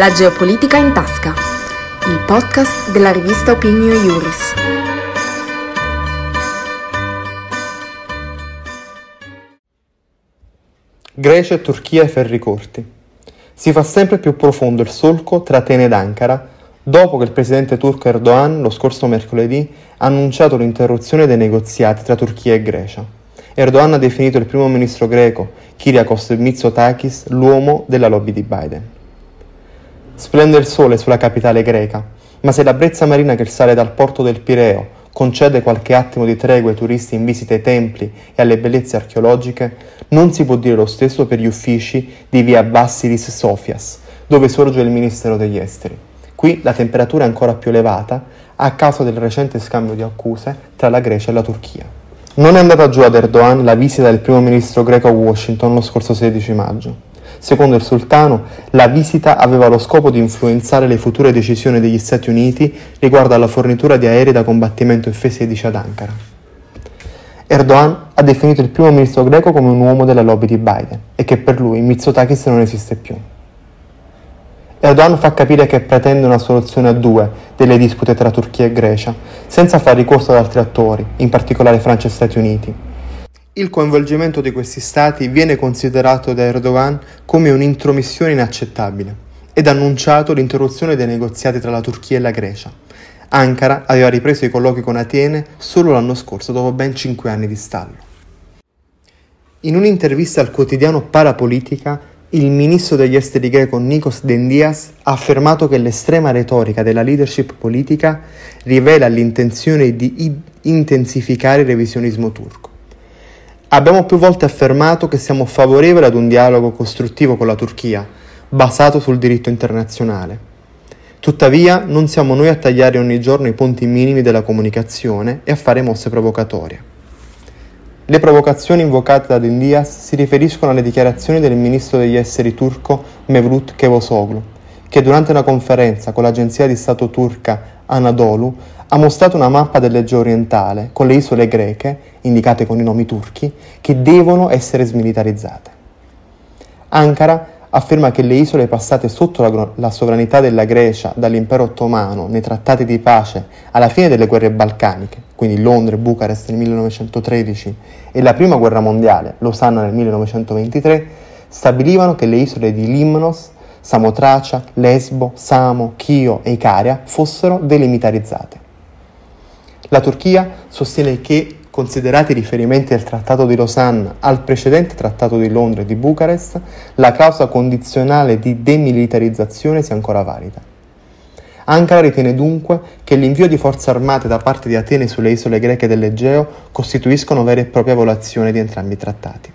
La geopolitica in tasca, il podcast della rivista Opinio Iuris. Grecia e Turchia ai ferri corti. Si fa sempre più profondo il solco tra Atene ed Ankara dopo che il presidente turco Erdogan lo scorso mercoledì ha annunciato l'interruzione dei negoziati tra Turchia e Grecia. Erdogan ha definito il primo ministro greco, Kyriakos Mitsotakis, l'uomo della lobby di Biden. Splende il sole sulla capitale greca, ma se la brezza marina che sale dal porto del Pireo concede qualche attimo di tregua ai turisti in visita ai templi e alle bellezze archeologiche, non si può dire lo stesso per gli uffici di via Bassilis Sofias, dove sorge il Ministero degli Esteri. Qui la temperatura è ancora più elevata a causa del recente scambio di accuse tra la Grecia e la Turchia. Non è andata giù ad Erdogan la visita del primo ministro greco a Washington lo scorso 16 maggio. Secondo il sultano, la visita aveva lo scopo di influenzare le future decisioni degli Stati Uniti riguardo alla fornitura di aerei da combattimento F-16 ad Ankara. Erdogan ha definito il primo ministro greco come un uomo della lobby di Biden e che per lui Mitsotakis non esiste più. Erdogan fa capire che pretende una soluzione a due delle dispute tra Turchia e Grecia, senza far ricorso ad altri attori, in particolare Francia e Stati Uniti, il coinvolgimento di questi stati viene considerato da Erdogan come un'intromissione inaccettabile ed ha annunciato l'interruzione dei negoziati tra la Turchia e la Grecia. Ankara aveva ripreso i colloqui con Atene solo l'anno scorso, dopo ben cinque anni di stallo. In un'intervista al quotidiano Parapolitica, il ministro degli esteri greco Nikos Dendias ha affermato che l'estrema retorica della leadership politica rivela l'intenzione di intensificare il revisionismo turco. Abbiamo più volte affermato che siamo favorevoli ad un dialogo costruttivo con la Turchia, basato sul diritto internazionale. Tuttavia, non siamo noi a tagliare ogni giorno i punti minimi della comunicazione e a fare mosse provocatorie. Le provocazioni invocate da Dindias si riferiscono alle dichiarazioni del ministro degli esteri turco Mevlut Kevosoglu, che durante una conferenza con l'agenzia di Stato turca Anadolu ha mostrato una mappa dell'Egeo orientale con le isole greche, indicate con i nomi turchi, che devono essere smilitarizzate. Ankara afferma che le isole passate sotto la, la, sovranità della Grecia dall'impero ottomano nei trattati di pace alla fine delle guerre balcaniche, quindi Londra e Bucarest nel 1913 e la prima guerra mondiale, Losanna nel 1923, stabilivano che le isole di Limnos, Samotracia, Lesbo, Samo, Chio e Icaria fossero delimitarizzate. La Turchia sostiene che, considerati i riferimenti del Trattato di Losanna al precedente Trattato di Londra e di Bucarest, la clausola condizionale di demilitarizzazione sia ancora valida. Ankara ritiene dunque che l'invio di forze armate da parte di Atene sulle isole greche dell'Egeo costituiscono vera e propria violazione di entrambi i trattati.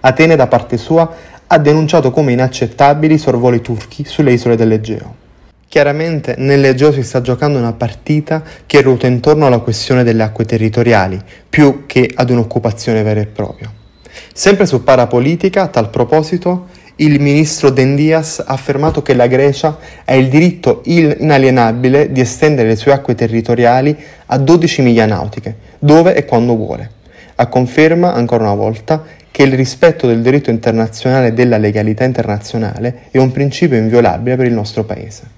Atene, da parte sua, ha denunciato come inaccettabili i sorvoli turchi sulle isole dell'Egeo. Chiaramente nell'Egeo si sta giocando una partita che ruota intorno alla questione delle acque territoriali, più che ad un'occupazione vera e propria. Sempre su parapolitica, a tal proposito, il ministro Dendias ha affermato che la Grecia ha il diritto inalienabile di estendere le sue acque territoriali a 12 miglia nautiche, dove e quando vuole. A conferma, ancora una volta, che il rispetto del diritto internazionale e della legalità internazionale è un principio inviolabile per il nostro Paese.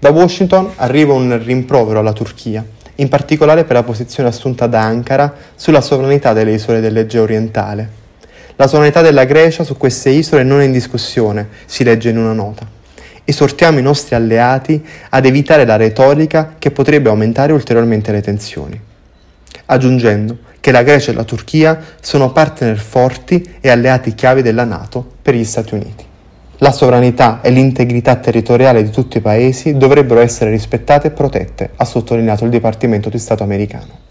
Da Washington arriva un rimprovero alla Turchia, in particolare per la posizione assunta da Ankara sulla sovranità delle isole dell'Egeo orientale. La sovranità della Grecia su queste isole non è in discussione, si legge in una nota. Esortiamo i nostri alleati ad evitare la retorica che potrebbe aumentare ulteriormente le tensioni. Aggiungendo che la Grecia e la Turchia sono partner forti e alleati chiavi della Nato per gli Stati Uniti. La sovranità e l'integrità territoriale di tutti i paesi dovrebbero essere rispettate e protette, ha sottolineato il Dipartimento di Stato americano.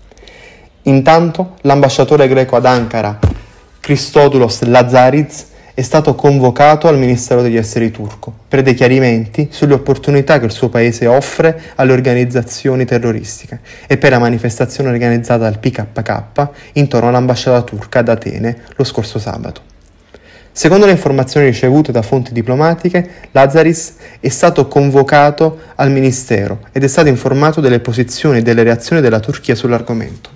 Intanto, l'ambasciatore greco ad Ankara, Christodoulos Lazariz, è stato convocato al Ministero degli Esteri turco per dei chiarimenti sulle opportunità che il suo paese offre alle organizzazioni terroristiche e per la manifestazione organizzata dal PKK intorno all'ambasciata turca ad Atene lo scorso sabato. Secondo le informazioni ricevute da fonti diplomatiche, Lazaris è stato convocato al Ministero ed è stato informato delle posizioni e delle reazioni della Turchia sull'argomento.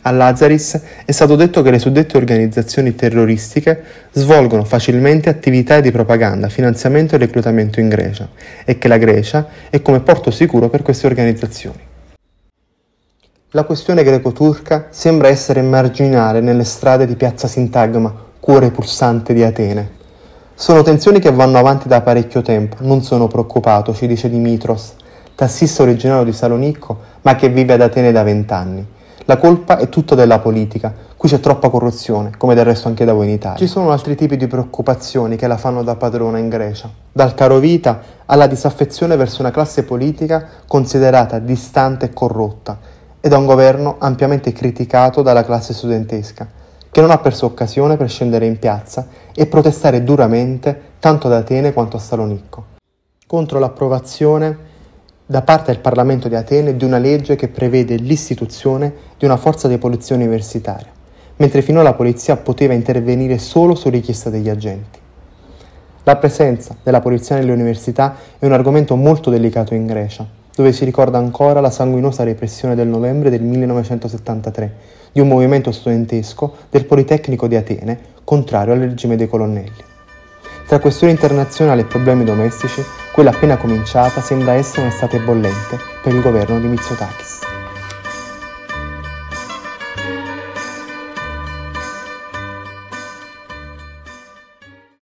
A Lazaris è stato detto che le suddette organizzazioni terroristiche svolgono facilmente attività di propaganda, finanziamento e reclutamento in Grecia e che la Grecia è come porto sicuro per queste organizzazioni. La questione greco-turca sembra essere marginale nelle strade di piazza Sintagma, cuore pulsante di Atene. Sono tensioni che vanno avanti da parecchio tempo, non sono preoccupato, ci dice Dimitros, tassista originario di Salonicco, ma che vive ad Atene da vent'anni. La colpa è tutta della politica, qui c'è troppa corruzione, come del resto anche da voi in Italia. Ci sono altri tipi di preoccupazioni che la fanno da padrona in Grecia, dal caro vita alla disaffezione verso una classe politica considerata distante e corrotta, e da un governo ampiamente criticato dalla classe studentesca, che non ha perso occasione per scendere in piazza e protestare duramente tanto ad Atene quanto a Salonicco, contro l'approvazione da parte del Parlamento di Atene di una legge che prevede l'istituzione di una forza di polizia universitaria, mentre finora la polizia poteva intervenire solo su richiesta degli agenti. La presenza della polizia nelle università è un argomento molto delicato in Grecia, dove si ricorda ancora la sanguinosa repressione del novembre del 1973 di un movimento studentesco del Politecnico di Atene contrario al regime dei colonnelli. Tra questioni internazionali e problemi domestici, quella appena cominciata sembra essere un'estate bollente per il governo di Mitsotakis.